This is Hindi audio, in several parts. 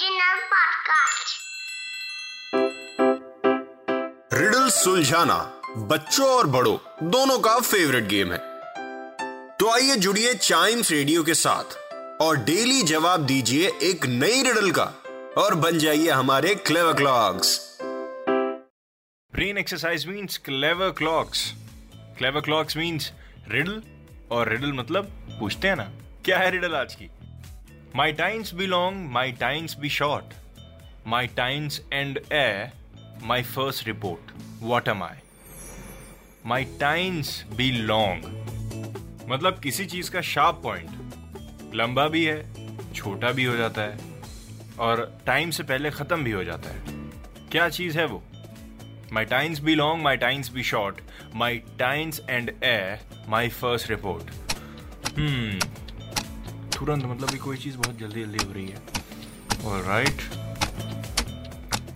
Podcast. Riddle सुलझाना बच्चों और बड़ों दोनों का फेवरेट गेम है। तो आइए जुड़िए चाइम्स रेडियो के साथ और डेली जवाब दीजिए एक नई रिडल का और बन जाइए हमारे clever clocks brain exercise means clever clocks Clever clocks means riddle और रिडल मतलब पूछते हैं ना क्या है रिडल आज की? My times be long my times be short my times and a my first report what am I my times be long मतलब किसी चीज़ का शार्प पॉइंट लंबा भी है, छोटा भी हो जाता है, और टाइम से पहले खत्म भी हो जाता है। क्या चीज़ है वो? My times be long my times be short my times and a my first report तुरंत मतलब कोई चीज़ बहुत जल्दी जल्दी हो रही है All right.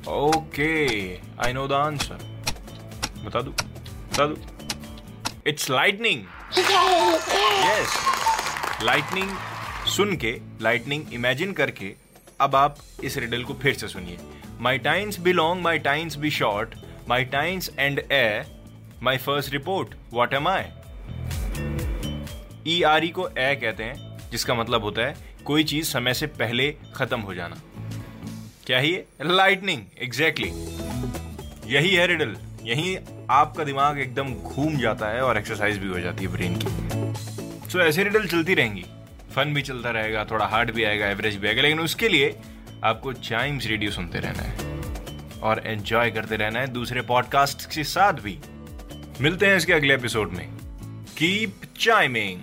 Okay, I know the answer. बता दू बता दू It's lightning. Yes. Lightning सुन के lightning इमेजिन करके अब आप इस रिडल को फिर से सुनिए my times be long my times be short my times and a my first report what am I E R E को ए कहते हैं जिसका मतलब होता है कोई चीज़ समय से पहले खत्म हो जाना। क्या ही है? लाइटनिंग एग्जैक्टली यही है रिडल यही आपका दिमाग एकदम घूम जाता है और एक्सरसाइज भी हो जाती है ब्रेन की। सो so, ऐसे रिडल चलती रहेंगी। फन भी चलता रहेगा थोड़ा हार्ड भी आएगा एवरेज भी आएगा लेकिन उसके लिए आपको चाइम्स रेडियो सुनते रहना है। और एंजॉय करते रहना है दूसरे पॉडकास्ट के साथ भी। मिलते हैं इसके अगले एपिसोड में। Keep chiming